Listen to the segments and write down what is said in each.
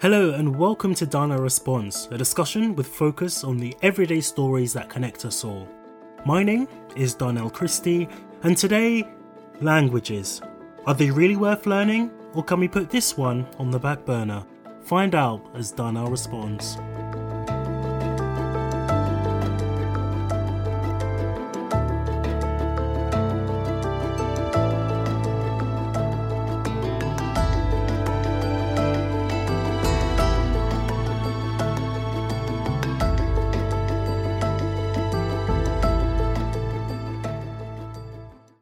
Hello, and welcome to Darnell Responds, a discussion with focus on the everyday stories that connect us all. My name is Darnell Christie, and today, languages. Are they really worth learning, or can we put this one on the back burner? Find out as Darnell responds.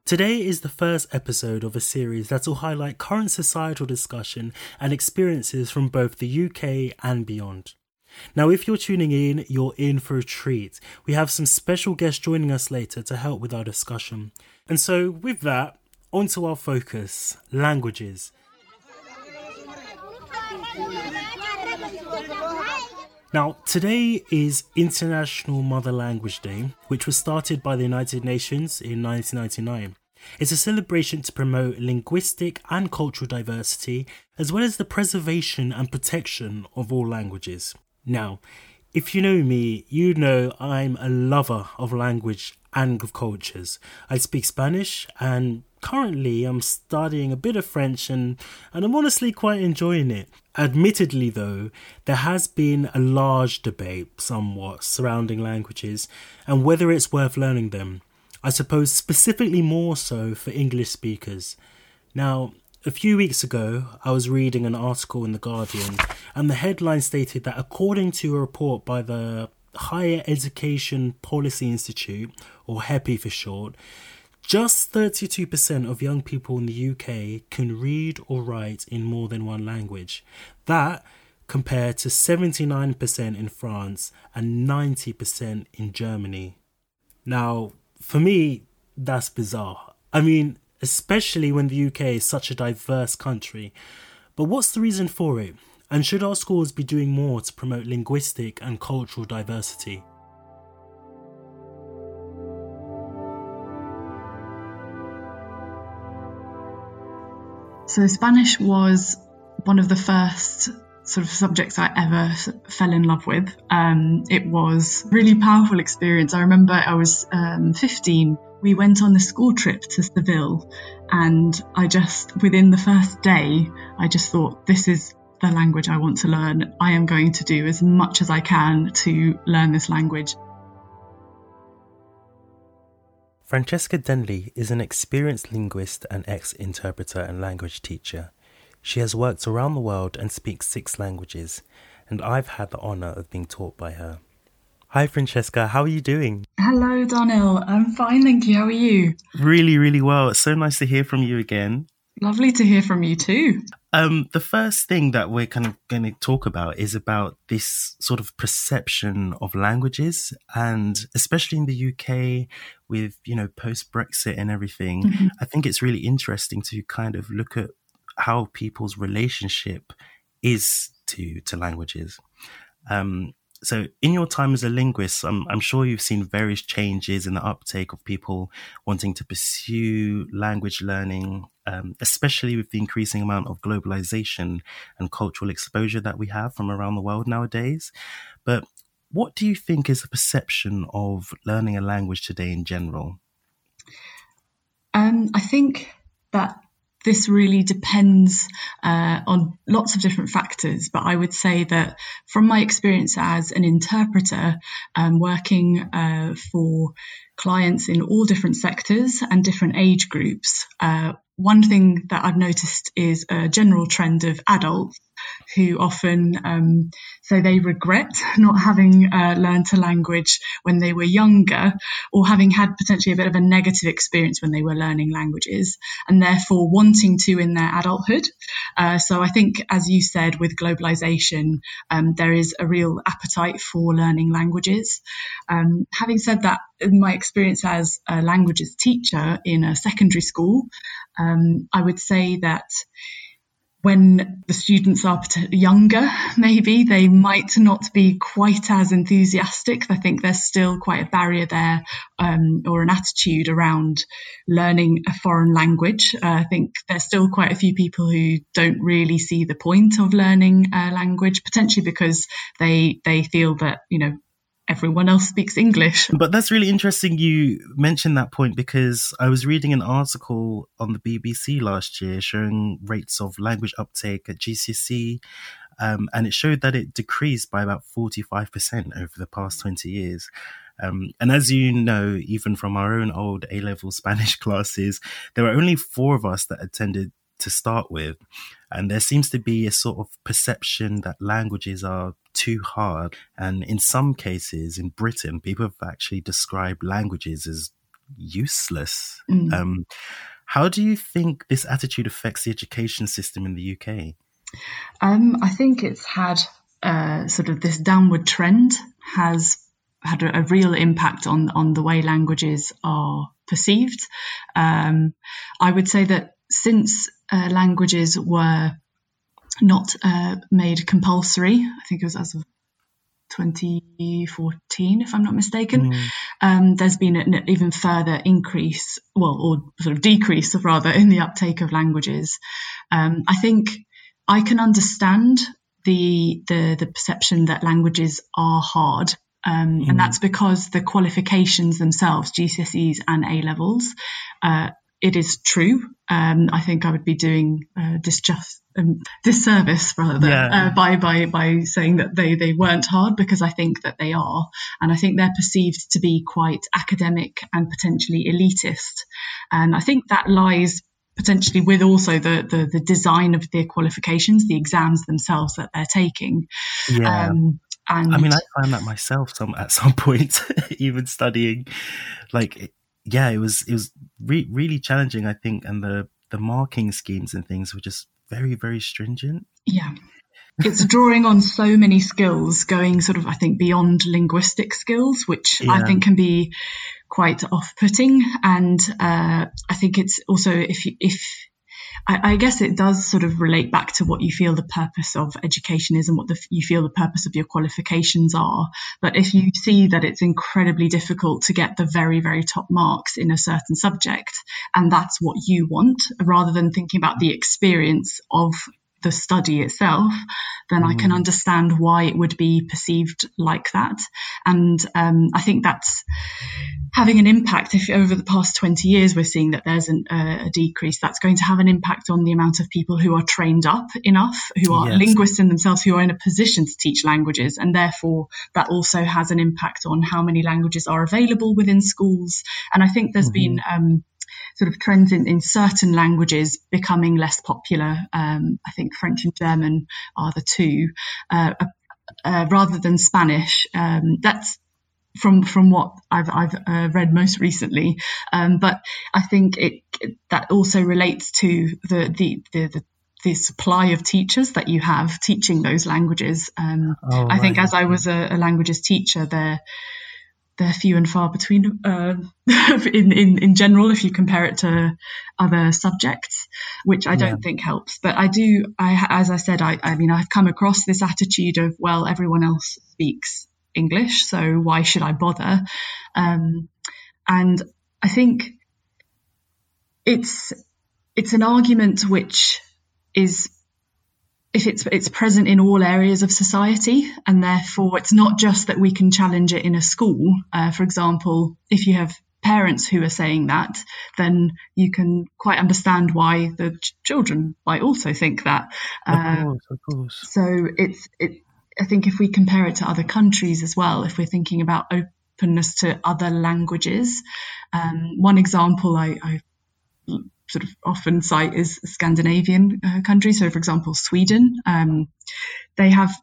Today is the first episode of a series that will highlight current societal discussion and experiences from both the UK and beyond. Now, if you're tuning in, you're in for a treat. We have some special guests joining us later to help with our discussion. And so, with that, on to our focus languages. Now, today is International Mother Language Day, which was started by the United Nations in 1999. It's a celebration to promote linguistic and cultural diversity, as well as the preservation and protection of all languages. Now, if you know me, you know I'm a lover of language and of cultures. I speak Spanish and currently I'm studying a bit of French and, and I'm honestly quite enjoying it. Admittedly, though, there has been a large debate somewhat surrounding languages and whether it's worth learning them. I suppose specifically more so for English speakers. Now, a few weeks ago, I was reading an article in The Guardian, and the headline stated that according to a report by the Higher Education Policy Institute, or HEPI for short, just 32% of young people in the UK can read or write in more than one language. That compared to 79% in France and 90% in Germany. Now, for me, that's bizarre. I mean, especially when the UK is such a diverse country. But what's the reason for it? And should our schools be doing more to promote linguistic and cultural diversity? So, Spanish was one of the first sort of subjects I ever fell in love with. Um, it was really powerful experience. I remember I was um, 15. We went on a school trip to Seville, and I just within the first day, I just thought this is the language I want to learn. I am going to do as much as I can to learn this language. Francesca Denley is an experienced linguist and ex interpreter and language teacher. She has worked around the world and speaks six languages, and I've had the honour of being taught by her. Hi, Francesca. How are you doing? Hello, Darnell. I'm fine, thank you. How are you? Really, really well. It's so nice to hear from you again. Lovely to hear from you too. Um, the first thing that we're kind of going to talk about is about this sort of perception of languages, and especially in the UK with you know post Brexit and everything. Mm-hmm. I think it's really interesting to kind of look at how people's relationship is to to languages. Um, so, in your time as a linguist, I'm, I'm, sure you've seen various changes in the uptake of people wanting to pursue language learning, um, especially with the increasing amount of globalization and cultural exposure that we have from around the world nowadays. But what do you think is the perception of learning a language today in general? Um, I think that this really depends uh, on lots of different factors, but I would say that from my experience as an interpreter, um, working uh, for clients in all different sectors and different age groups, uh, one thing that I've noticed is a general trend of adults who often um, say they regret not having uh, learned a language when they were younger or having had potentially a bit of a negative experience when they were learning languages and therefore wanting to in their adulthood. Uh, so I think, as you said, with globalization, um, there is a real appetite for learning languages. Um, having said that, in my experience as a languages teacher in a secondary school, um, I would say that when the students are younger, maybe they might not be quite as enthusiastic. I think there's still quite a barrier there um, or an attitude around learning a foreign language. Uh, I think there's still quite a few people who don't really see the point of learning a language, potentially because they they feel that you know everyone else speaks English. But that's really interesting you mentioned that point because I was reading an article on the BBC last year showing rates of language uptake at GCSE. Um, and it showed that it decreased by about 45% over the past 20 years. Um, and as you know, even from our own old A level Spanish classes, there were only four of us that attended to start with. And there seems to be a sort of perception that languages are too hard. And in some cases, in Britain, people have actually described languages as useless. Mm. Um, how do you think this attitude affects the education system in the UK? Um, I think it's had uh, sort of this downward trend has had a, a, real impact on on the way languages are perceived. Um, I would say that since uh, languages were not uh, made compulsory, I think it was as of 2014, if I'm not mistaken, mm. um, there's been an even further increase, well, or sort of decrease, rather, in the uptake of languages. Um, I think I can understand the, the the perception that languages are hard um, mm. And that's because the qualifications themselves, GCSEs and A levels, uh, it is true. Um, I think I would be doing uh, disjust, um, disservice rather yeah. uh, by by by saying that they they weren't hard because I think that they are, and I think they're perceived to be quite academic and potentially elitist, and I think that lies potentially with also the, the, the design of their qualifications, the exams themselves that they're taking. Yeah. Um, and I mean, I found that myself some at some point, even studying, like, yeah, it was it was re- really challenging. I think, and the the marking schemes and things were just very very stringent. Yeah, it's drawing on so many skills, going sort of I think beyond linguistic skills, which yeah. I think can be quite off-putting. And uh, I think it's also if you, if I, I, guess it does sort of relate back to what you feel the purpose of education is and what the, you feel the purpose of your qualifications are. But if you see that it's incredibly difficult to get the very, very top marks in a certain subject, and that's what you want, rather than thinking about the experience of the study itself, then mm. I can mm. understand why it would be perceived like that. And um, I think that's having an impact. If over the past 20 years we're seeing that there's an, uh, a decrease, that's going to have an impact on the amount of people who are trained up enough, who are yes. linguists in themselves, who are in a position to teach languages. And therefore, that also has an impact on how many languages are available within schools. And I think there's mm-hmm. been um, sort of trends in, in certain languages becoming less popular. Um, I think French and German are the two, uh, uh, rather than Spanish. Um, that's from from what I've I've uh, read most recently. Um, but I think it, it, that also relates to the the the, the the supply of teachers that you have teaching those languages. Um, oh, I think as I was a, a languages teacher, there they're few and far between uh, in, in, in general if you compare it to other subjects, which I don't yeah. think helps. But I do, I, as I said, I, I mean, I've come across this attitude of, well, everyone else speaks English, so why should I bother? Um, and I think it's it's an argument which is if it's it's present in all areas of society, and therefore it's not just that we can challenge it in a school. Uh, for example, if you have parents who are saying that, then you can quite understand why the ch- children might also think that. Uh, of course, of course. So it's it. I think if we compare it to other countries as well, if we're thinking about openness to other languages, um, one example I, I sort of often cite is Scandinavian uh, countries. So, for example, Sweden, um, they have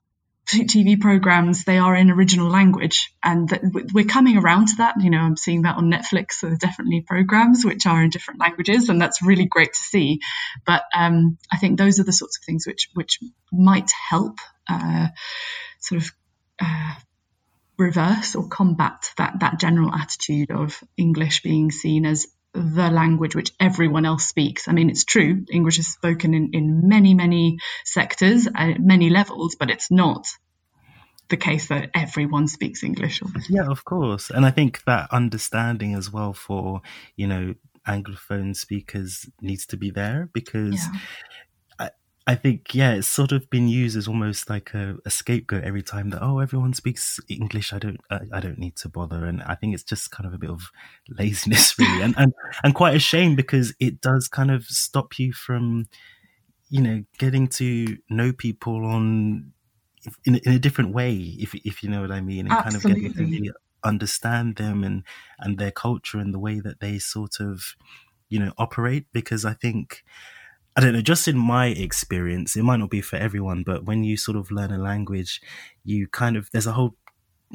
TV programs, they are in original language. And th- we're coming around to that. You know, I'm seeing that on Netflix. So there's definitely programs which are in different languages, and that's really great to see. But um, I think those are the sorts of things which, which might help uh, sort of. Uh, reverse or combat that that general attitude of English being seen as the language which everyone else speaks. I mean, it's true, English is spoken in, in many, many sectors at many levels, but it's not the case that everyone speaks English. Yeah, of course. And I think that understanding as well for, you know, Anglophone speakers needs to be there because yeah. I think yeah, it's sort of been used as almost like a, a scapegoat every time that oh everyone speaks English. I don't I, I, don't need to bother, and I think it's just kind of a bit of laziness really, and and and quite a shame because it does kind of stop you from you know getting to know people on in, in a different way if if you know what I mean, and Absolutely. kind of getting to really understand them and and their culture and the way that they sort of you know operate because I think I don't know, just in my experience, it might not be for everyone, but when you sort of learn a language, you kind of, there's a whole,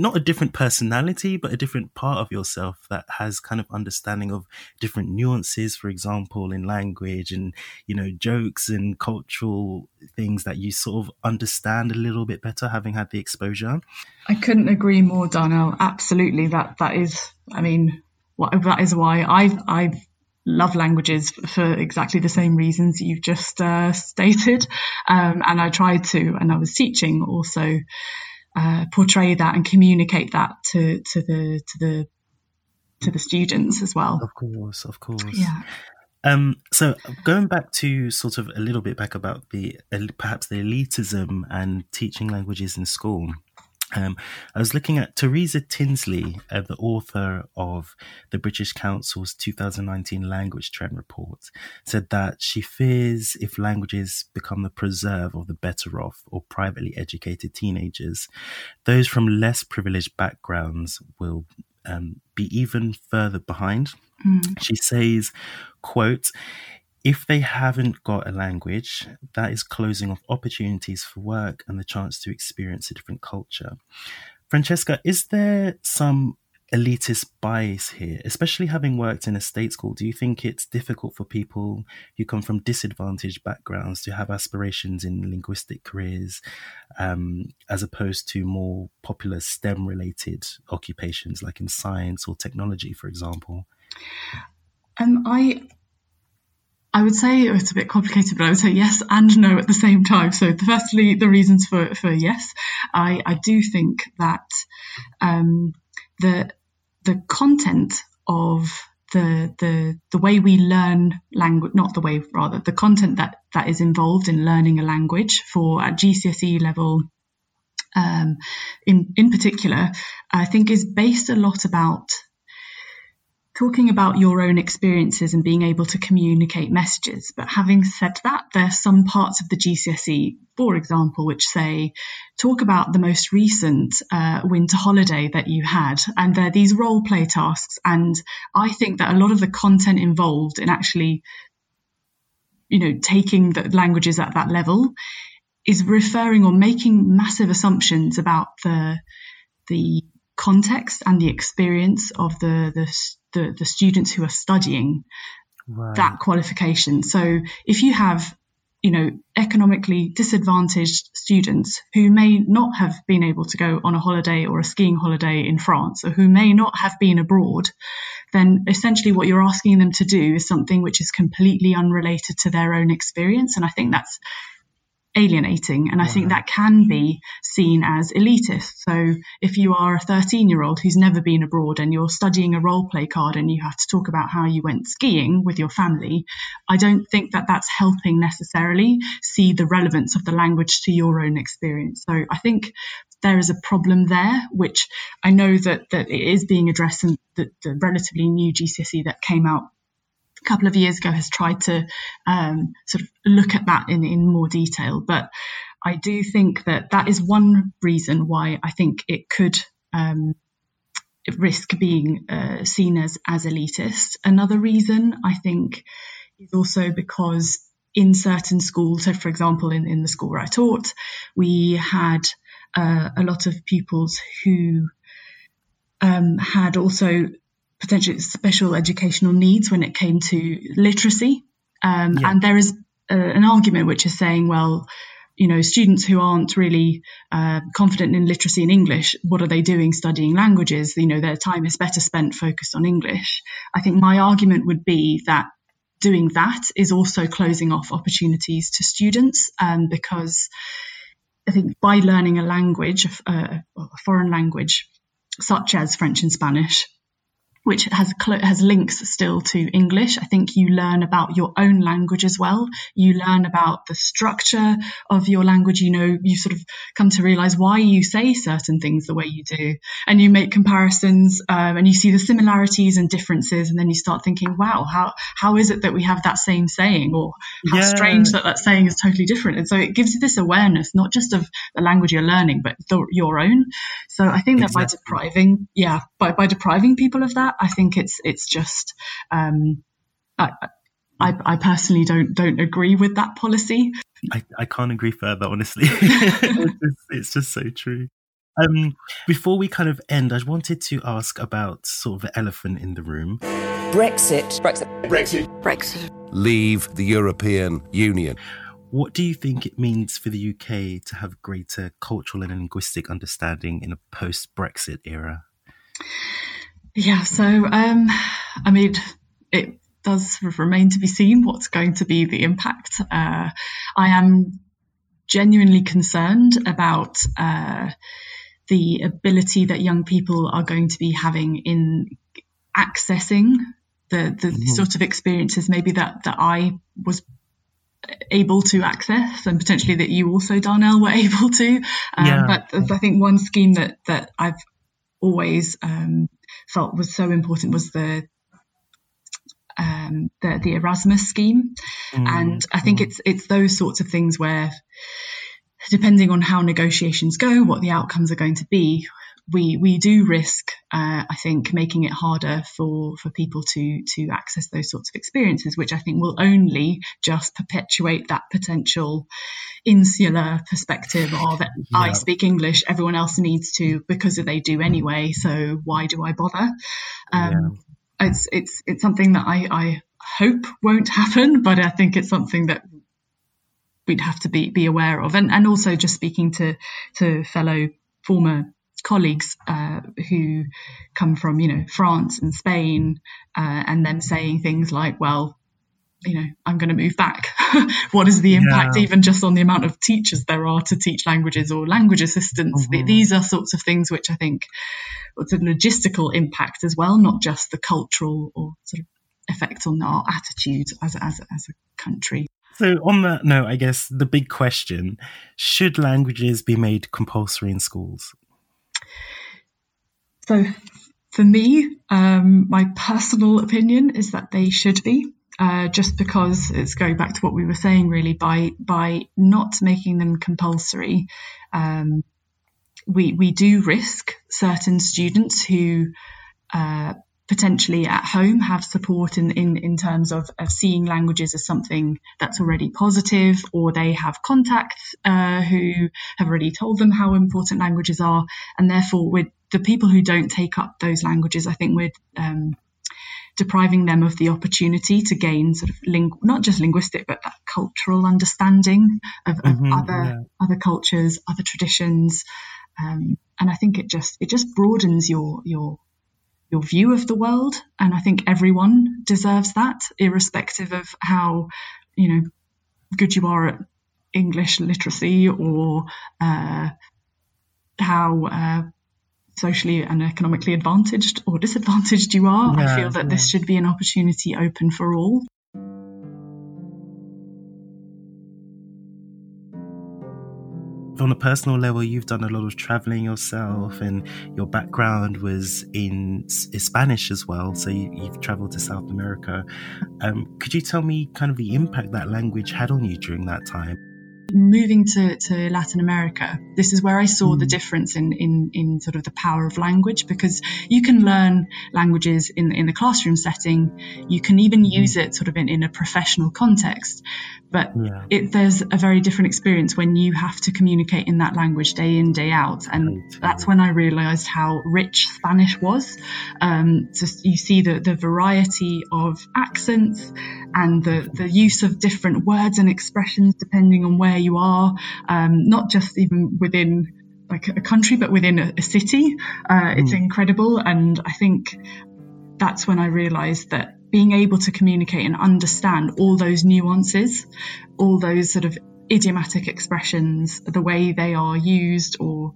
not a different personality, but a different part of yourself that has kind of understanding of different nuances, for example, in language and, you know, jokes and cultural things that you sort of understand a little bit better having had the exposure. I couldn't agree more, Darnell. Absolutely. That, that is, I mean, that is why I've, I've love languages for exactly the same reasons you've just uh, stated. Um, and I tried to, and I was teaching also uh, portray that and communicate that to to the to the to the students as well. Of course, of course. Yeah. Um, so going back to sort of a little bit back about the perhaps the elitism and teaching languages in school. Um, I was looking at Teresa Tinsley, uh, the author of the British Council's 2019 Language Trend Report, said that she fears if languages become the preserve of the better off or privately educated teenagers, those from less privileged backgrounds will um, be even further behind. Mm. She says, quote, if they haven't got a language, that is closing off opportunities for work and the chance to experience a different culture. Francesca, is there some elitist bias here, especially having worked in a state school? Do you think it's difficult for people who come from disadvantaged backgrounds to have aspirations in linguistic careers um, as opposed to more popular STEM related occupations like in science or technology, for example? Um, I I would say it's a bit complicated, but I would say yes and no at the same time. So, firstly, the reasons for, for yes, I, I do think that um, the the content of the the the way we learn language, not the way rather the content that that is involved in learning a language for at GCSE level. Um, in in particular, I think is based a lot about talking about your own experiences and being able to communicate messages. But having said that, there are some parts of the GCSE, for example, which say, talk about the most recent uh, winter holiday that you had. And they're these role play tasks. And I think that a lot of the content involved in actually, you know, taking the languages at that level is referring or making massive assumptions about the, the context and the experience of the, the the, the students who are studying right. that qualification. So if you have you know, economically disadvantaged students who may not have been able to go on a holiday or a skiing holiday in France or who may not have been abroad, then essentially what you're asking them to do is something which is completely unrelated to their own experience. And I think that's alienating. And I think that can be seen as elitist. So if you are a 13 year old who's never been abroad and you're studying a role play card and you have to talk about how you went skiing with your family, I don't think that that's helping necessarily see the relevance of the language to your own experience. So I think there is a problem there, which I know that, that it is being addressed in the, the relatively new GCSE that came out a couple of years ago has tried to um, sort of look at that in, in more detail. But I do think that that is one reason why I think it could um, risk being uh, seen as, as elitist. Another reason I think is also because in certain schools, so for example, in, in the school where I taught, we had uh, a lot of pupils who um, had also potentially special educational needs when it came to literacy. Um, yeah. And there is a, an argument which is saying, well, you know, students who aren't really uh, confident in literacy in English, what are they doing studying languages? You know, their time is better spent focused on English. I think my argument would be that doing that is also closing off opportunities to students um, because I think by learning a language, uh, a foreign language, such as French and Spanish, which has cl- has links still to English. I think you learn about your own language as well. You learn about the structure of your language. You know, you sort of come to realize why you say certain things the way you do, and you make comparisons um, and you see the similarities and differences, and then you start thinking, wow, how how is it that we have that same saying, or how yeah. strange that that saying is totally different? And so it gives you this awareness, not just of the language you're learning, but the, your own. So I think that exactly. by depriving, yeah, by by depriving people of that I think it's it's just um, I, I, I personally don't don't agree with that policy. I, I can't agree further, honestly. it's, just, it's, just, so true. Um, before we kind of end, I wanted to ask about sort of the elephant in the room. Brexit. Brexit. Brexit. Brexit. Leave the European Union. What do you think it means for the UK to have greater cultural and linguistic understanding in a post Brexit era? Yeah, so um, I mean, it does remain to be seen what's going to be the impact. Uh, I am genuinely concerned about uh, the ability that young people are going to be having in accessing the the mm-hmm. sort of experiences maybe that that I was able to access and potentially that you also Darnell were able to um, yeah. but I think one scheme that that I've always um, felt was so important was the um, the, the Erasmus scheme, mm. and I think mm. it's it's those sorts of things where, depending on how negotiations go, what the outcomes are going to be, we we do risk, uh, I think, making it harder for for people to to access those sorts of experiences, which I think will only just perpetuate that potential insular perspective of yeah. I speak English, everyone else needs to because they do anyway, so why do I bother? Um, yeah. It's it's it's something that I I hope won't happen, but I think it's something that we'd have to be be aware of, and and also just speaking to to fellow former colleagues uh, who come from, you know, France and Spain, uh, and them saying things like, well, you know, I'm going to move back. what is the impact, yeah. even just on the amount of teachers there are to teach languages or language assistants? Mm-hmm. These are sorts of things which I think it's a logistical impact as well, not just the cultural or sort of effect on our attitude as, as, as a country. So, on that note, I guess the big question should languages be made compulsory in schools? So, for me, um, my personal opinion is that they should be. Uh, just because it's going back to what we were saying, really, by by not making them compulsory, um, we we do risk certain students who uh, potentially at home have support in, in, in terms of, of seeing languages as something that's already positive, or they have contacts uh, who have already told them how important languages are, and therefore with the people who don't take up those languages, I think we're um, depriving them of the opportunity to gain sort of ling- not just linguistic but that cultural understanding of, of mm-hmm, other yeah. other cultures, other traditions, um, and I think it just it just broadens your your your view of the world. And I think everyone deserves that, irrespective of how, you know, good you are at English literacy or uh, how uh, socially and economically advantaged or disadvantaged you are. Yeah, I feel that yeah. this should be an opportunity open for all. on a personal level, you've done a lot of traveling yourself, and your background was in Spanish as well. So you, have traveled to South America. Um, could you tell me kind of the impact that language had on you during that time? Moving to, to Latin America, this is where I saw the mm. difference in, in, in sort of the power of language because you can learn languages in, in the classroom setting. You can even mm. use it sort of in, in a professional context. But yeah. it, there's a very different experience when you have to communicate in that language day in, day out. And that's when I realized how rich Spanish was. Um, just you see the, the variety of accents and the, the use of different words and expressions depending on where you are, um, not just even within like a country, but within a, a city. Uh, it's incredible. And I think that's when I realized that being able to communicate and understand all those nuances, all those sort of idiomatic expressions, the way they are used or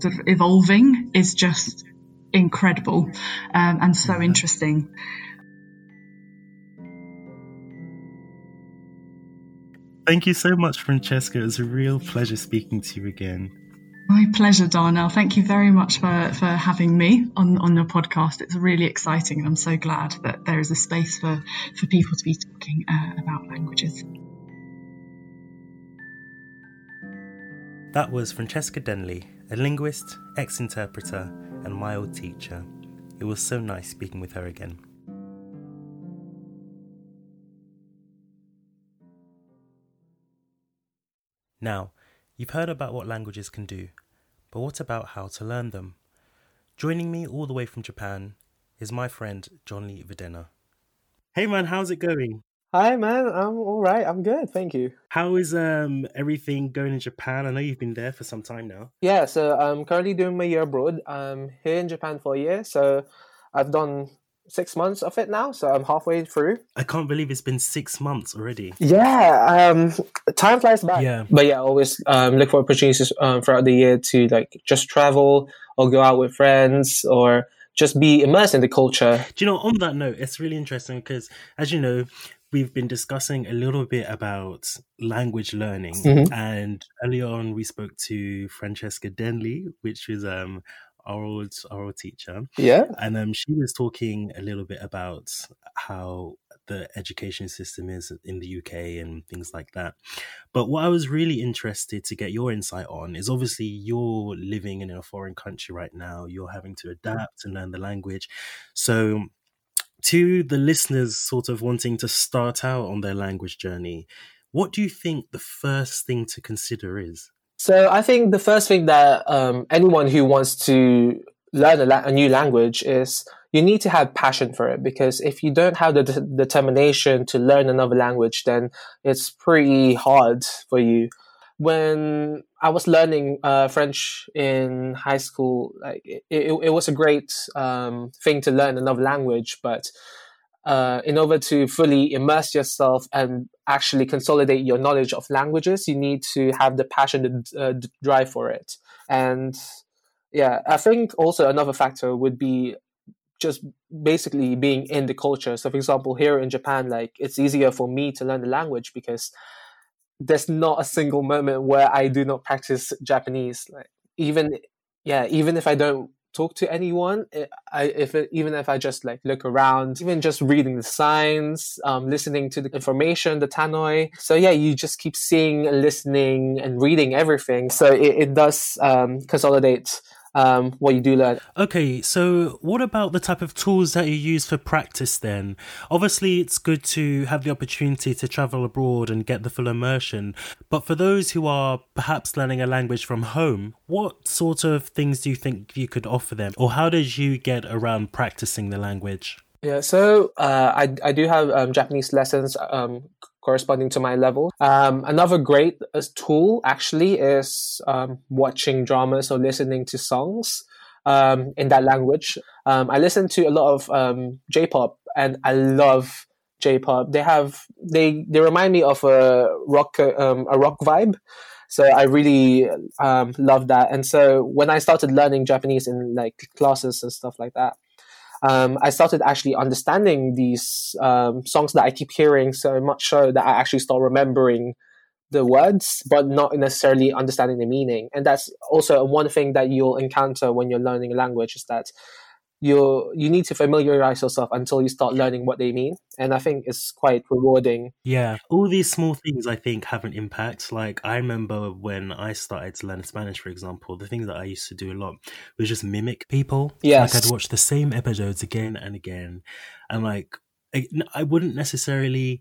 sort of evolving is just incredible um, and so interesting. Thank you so much, Francesca. It was a real pleasure speaking to you again. My pleasure, Darnell. Thank you very much for, for having me on, on your podcast. It's really exciting, and I'm so glad that there is a space for, for people to be talking uh, about languages. That was Francesca Denley, a linguist, ex interpreter, and my old teacher. It was so nice speaking with her again. Now, you've heard about what languages can do, but what about how to learn them? Joining me all the way from Japan is my friend Johnley Videna. Hey man, how's it going? Hi, man. I'm all right. I'm good. Thank you. How is um everything going in Japan? I know you've been there for some time now. Yeah, so I'm currently doing my year abroad. I'm here in Japan for a year. So I've done six months of it now. So I'm halfway through. I can't believe it's been six months already. Yeah, um, time flies by. Yeah. But yeah, always um, look for opportunities um, throughout the year to like just travel or go out with friends or just be immersed in the culture. Do you know, on that note, it's really interesting because, as you know, we've been discussing a little bit about language learning. Mhm. And earlier on, we spoke to Francesca Denley, which is um, our old, our old teacher. Yeah. And um, she was talking a little bit about how the education system is in the UK and things like that. But what I was really interested to get your insight on is obviously you're living in a foreign country right now, you're having to adapt and learn the language. So, to the listeners sort of wanting to start out on their language journey, what do you think the first thing to consider is? So I think the first thing that um, anyone who wants to learn a, la- a new language is you need to have passion for it because if you don't have the de- determination to learn another language, then it's pretty hard for you. When I was learning uh, French in high school, like it, it, it was a great um, thing to learn another language, but uh, in order to fully immerse yourself and actually consolidate your knowledge of languages, you need to have the passion and uh, drive for it. And yeah, I think also another factor would be just basically being in the culture. So, for example, here in Japan, like it's easier for me to learn the language because there's not a single moment where I do not practice Japanese. Like even yeah, even if I don't talk to anyone, I if it, even if I just like look around, even just reading the signs, um, listening to the information, the tannoy. So yeah, you just keep seeing, listening, and reading everything. So it, it does um, consolidate um, what you do learn. Okay, so what about the type of tools that you use for practice then? Obviously, it's good to have the opportunity to travel abroad and get the full immersion, but for those who are perhaps learning a language from home, what sort of things do you think you could offer them? Or how did you get around practicing the language? Yeah, so uh, I I do have um, Japanese lessons um, corresponding to my level. Um, another great uh, tool actually is um, watching dramas or listening to songs um, in that language. Um, I listen to a lot of um, J-pop and I love J-pop. They have they they remind me of a rock um, a rock vibe. So I really love that. And so when I started learning Japanese in like classes and stuff like that, um, I started actually understanding these um, songs that I keep hearing so much so that I actually start remembering the words, but not necessarily understanding the meaning. And that's also one thing that you'll encounter when you're learning a language is that you you need to familiarize yourself until you start learning what they mean. And I think it's quite rewarding. Yeah, all these small things I think have an impact. Like I remember when I started to learn Spanish, for example, the thing that I used to do a lot was just mimic people. yeah like I'd watch the same episodes again and again, and like I, I wouldn't necessarily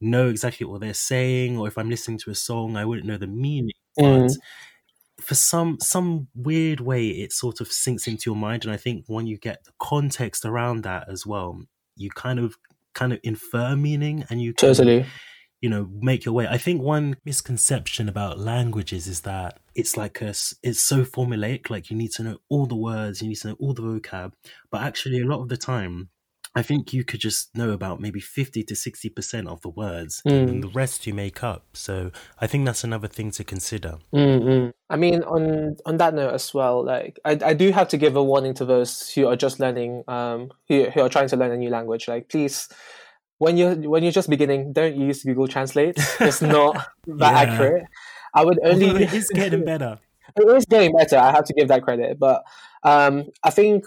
know exactly what they're saying, or if I'm listening to a song, I wouldn't know the meaning. Mm. But for some some weird way, it sort of sinks into your mind, and I think when you get the context around that as well, you kind of kind of infer meaning and you can, Totally. you know, make your way. I think one misconception about languages is that it's like a, it's so formulaic, like you need to know all the words, you need to know all the vocab. But actually, a lot of the time, I think you could just know about maybe 50 to 60% of the words Mm. and the rest you make up. So I think that's another thing to consider. Mm-mm. I mean, on on that note as well, like I, I do have to give a warning to those who are just learning, um, who who are trying to learn a new language. Like, please, when you're when you're just beginning, don't use Google Translate. It's not that Yeah. accurate. I would only. Although it is getting better. it is getting better. I have to give that credit, but um, I think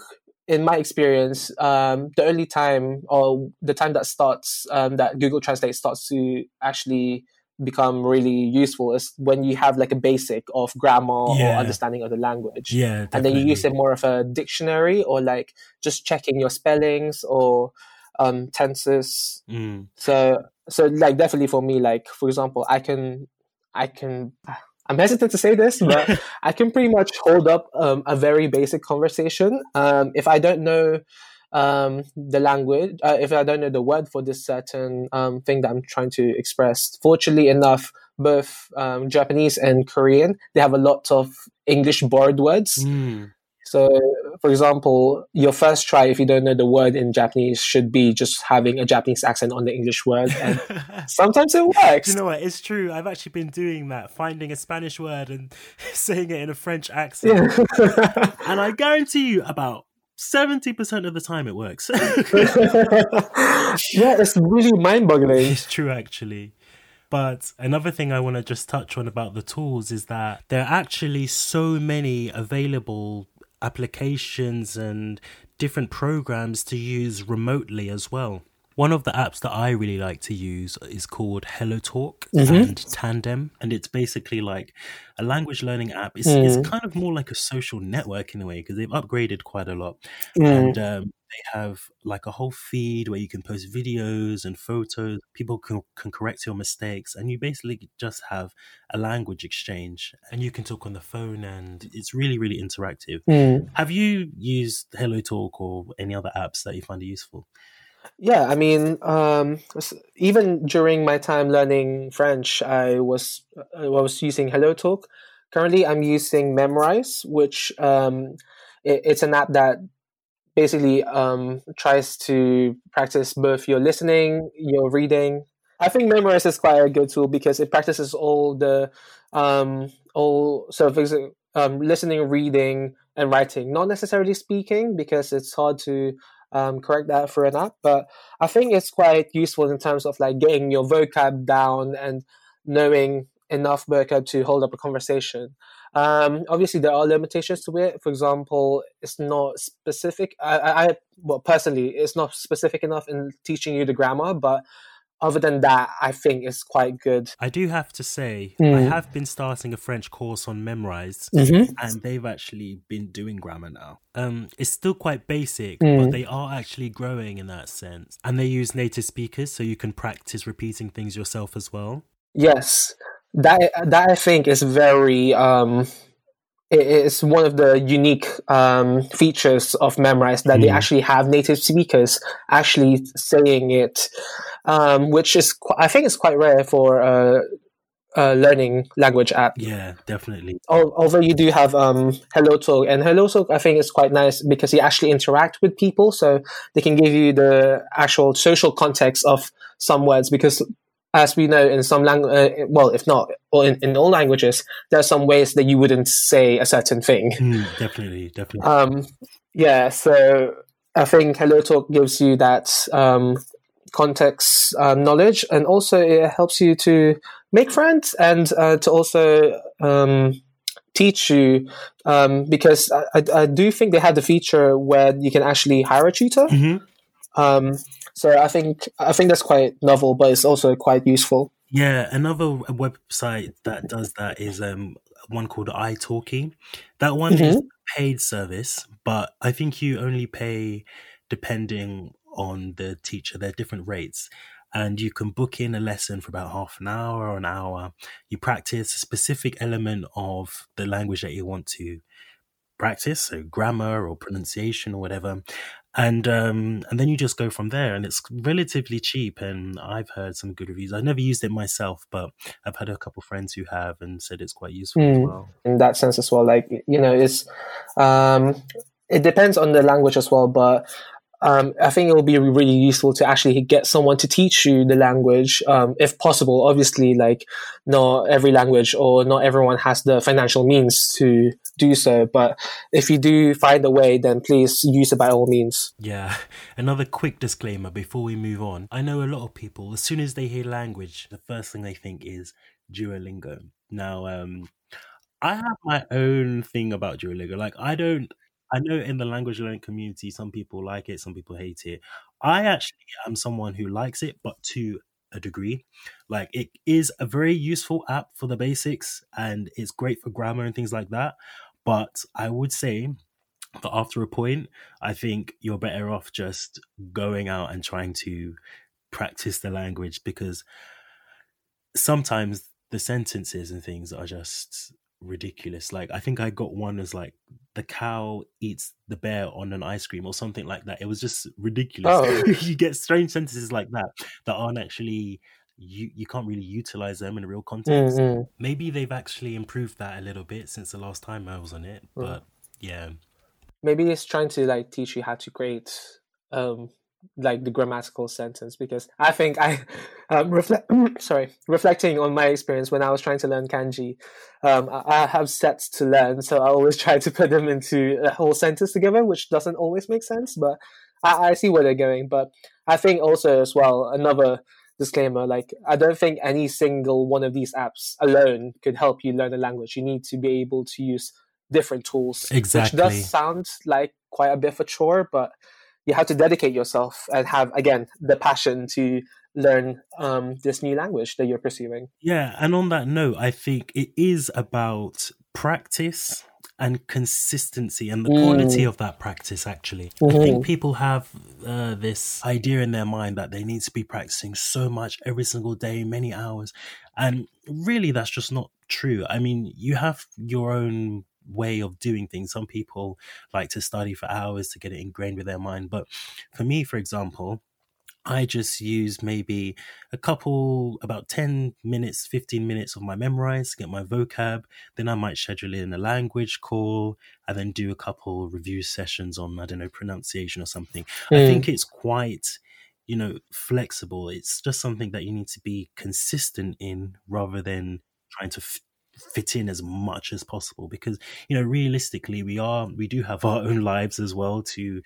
in my experience, um, the only time or the time that starts um, that Google Translate starts to actually become really useful is when you have like a basic of grammar Yeah. or understanding of the language. Yeah, And then you use it more of a dictionary or like just checking your spellings or um, tenses. Mm. So so like definitely for me, like for example, I can I can I'm hesitant to say this, but I can pretty much hold up um, a very basic conversation. Um, if I don't know um, the language, uh, if I don't know the word for this certain um, thing that I'm trying to express, fortunately enough, both um, Japanese and Korean, they have a lot of English borrowed words. Mm. So, for example, your first try, if you don't know the word in Japanese, should be just having a Japanese accent on the English word. And sometimes it works. you know what? It's true. I've actually been doing that, finding a Spanish word and saying it in a French accent. Yeah. And I guarantee you, about 70% of the time it works. yeah, it's really mind boggling. it's true, actually. But another thing I want to just touch on about the tools is that there are actually so many available applications and different programs to use remotely as well. One of the apps that I really like to use is called HelloTalk mm-hmm. and Tandem, and it's basically like a language learning app. It's, it's mm. kind of more like a social network in a way because they've upgraded quite a lot, mm. and um, they have like a whole feed where you can post videos and photos. People can, can correct your mistakes, and you basically just have a language exchange, and you can talk on the phone, and it's really really interactive. Mm. Have you used HelloTalk or any other apps that you find useful? Yeah, I mean, um, even during my time learning French, I was I was using HelloTalk. Currently, I'm using Memrise, which um, it, it's an app that basically um, tries to practice both your listening, your reading. I think Memrise is quite a good tool because it practices all the um, all so for example, um, listening, reading, and writing. Not necessarily speaking because it's hard to um, correct that for an app. But I think it's quite useful in terms of like getting your vocab down and knowing enough vocab to hold up a conversation. Um, obviously, there are limitations to it. For example, it's not specific. I, I, well, personally, it's not specific enough in teaching you the grammar. But other than that, I think it's quite good. I do have to say, I Mm. have been starting a French course on Memrise, Mm-hmm. and they've actually been doing grammar now. Um, it's still quite basic, Mm. but they are actually growing in that sense. And they use native speakers, so you can practice repeating things yourself as well. Yes, that that I think is very um, it is one of the unique um, features of Memrise that they Mm. actually have native speakers actually saying it, um, which is qu- I think is quite rare for a, a learning language app. Yeah, definitely. Al- Although you do have um, HelloTalk, and HelloTalk I think is quite nice because you actually interact with people, so they can give you the actual social context of some words. Because as we know, in some language, uh, well, if not, or in, in all languages, there are some ways that you wouldn't say a certain thing. Mm, definitely, definitely. Um, yeah, so I think HelloTalk gives you that um, context um, knowledge, and also it helps you to make friends and uh, to also um, teach you um, because I, I, do think they have the feature where you can actually hire a tutor. Mhm. Um, so I think I think that's quite novel, but it's also quite useful. Yeah, another website that does that is um one called iTalki. That one is a paid service, but I think you only pay depending on the teacher. There are different rates. And you can book in a lesson for about half an hour or an hour. You practice a specific element of the language that you want to practice, so grammar or pronunciation or whatever. And um, and then you just go from there, and it's relatively cheap. And I've heard some good reviews. I've never used it myself, but I've had a couple friends who have and said it's quite useful as Mm. well. in that sense as well. Like you know, it's um, it depends on the language as well, but um, I think it will be really useful to actually get someone to teach you the language, um, if possible. Obviously, like not every language or not everyone has the financial means to do so, but if you do find a way, then please use it by all means. Yeah. Another quick disclaimer before we move on. I know a lot of people, as soon as they hear language, the first thing they think is Duolingo. Now, um, I have my own thing about Duolingo. Like, I don't. I know in the language learning community, some people like it, some people hate it. I actually am someone who likes it, but to a degree. Like, it is a very useful app for the basics and it's great for grammar and things like that. But I would say that after a point, I think you're better off just going out and trying to practice the language because sometimes the sentences and things are just ridiculous. Like I think I got one as like the cow eats the bear on an ice cream or something like that. It was just ridiculous. Oh. you get strange sentences like that that aren't actually you you can't really utilize them in a real context. Mm-mm. Maybe they've actually improved that a little bit since the last time I was on it, Mm. but yeah. maybe it's trying to like teach you how to create um like the grammatical sentence because i think i um reflect sorry reflecting on my experience when i was trying to learn kanji um I, I have sets to learn so i always try to put them into a whole sentence together which doesn't always make sense but i, I see where they're going but i think also as well another disclaimer like i don't think any single one of these apps alone could help you learn a language you need to be able to use different tools Exactly. which does sound like quite a bit of a chore, but you have to dedicate yourself and have again the passion to learn um, this new language that you're pursuing. Yeah, and on that note, I think it is about practice and consistency and the Mm. quality of that practice actually i Mhm. think people have uh, this idea in their mind that they need to be practicing so much every single day many hours and really that's just not true i mean you have your own way of doing things some people like to study for hours to get it ingrained with their mind but for me for example I just use maybe a couple, about 10 minutes, 15 minutes of my Memrise, to get my vocab. Then I might schedule in a language call and then do a couple review sessions on, I don't know, pronunciation or something. I Mm. think it's quite, you know, flexible. It's just something that you need to be consistent in rather than trying to f- fit in as much as possible because, you know, realistically, we are, we do have our own lives as well to,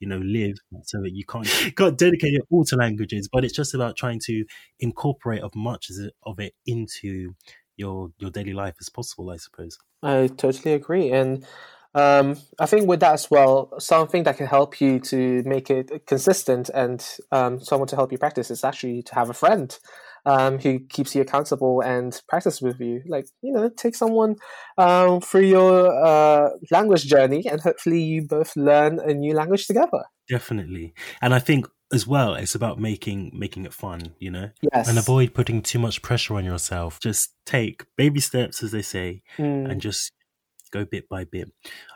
you know live so that you can't you can't dedicate it all to languages but it's just about trying to incorporate as much of it into your your daily life as possible i suppose I totally agree. And um, I think with that as well, something that can help you to make it consistent and um, someone to help you practice is actually to have a friend um, who keeps you accountable and practices with you. Like, you know, take someone um, through your uh, language journey and hopefully you both learn a new language together. definitely and i think as well it's about making making it fun you know Yes. and avoid putting too much pressure on yourself just take baby steps as they say Mm. and just go bit by bit.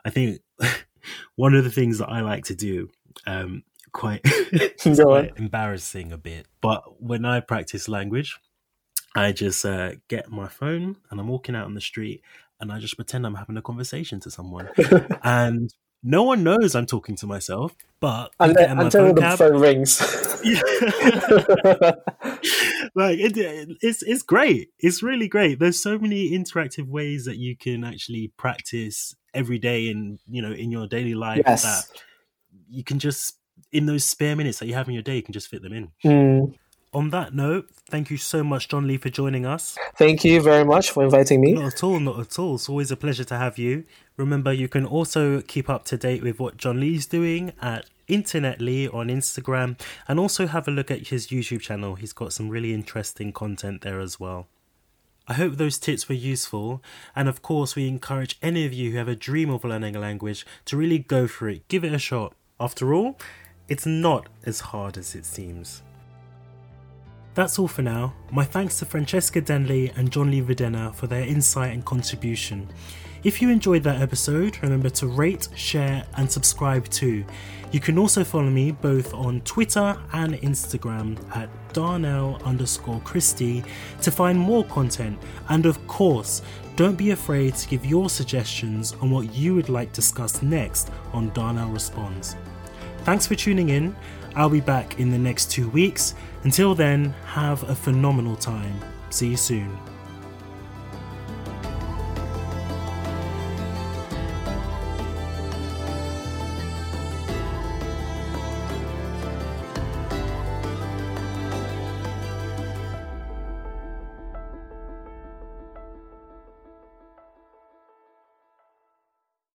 I think one of the things that I like to do, um, quite, quite embarrassing a bit, but when I practice language, I just uh, get my phone and I'm walking out on the street and I just pretend I'm having a conversation to someone. and no one knows I'm talking to myself, but Until, my until the phone rings. like it, it's it's great. It's really great. There's so many interactive ways that you can actually practice every day in you know in your daily life Yes. that you can just in those spare minutes that you have in your day you can just fit them in. Mm. On that note, thank you so much, Johnley, for joining us. Thank you very much for inviting me. Not at all, not at all. It's always a pleasure to have you. Remember, you can also keep up to date with what Johnley's doing at Internet Lee on Instagram and also have a look at his YouTube channel. He's got some really interesting content there as well. I hope those tips were useful, and of course, we encourage any of you who have a dream of learning a language to really go for it. Give it a shot. After all, it's not as hard as it seems. That's all for now. My thanks to Francesca Denley and Johnley Videna for their insight and contribution. If you enjoyed that episode, remember to rate, share, and subscribe too. You can also follow me both on Twitter and Instagram at Darnell underscore Christie to find more content. And of course, don't be afraid to give your suggestions on what you would like discussed next on Darnell Responds. Thanks for tuning in. I'll be back in the next two weeks. Until then, have a phenomenal time. See you soon.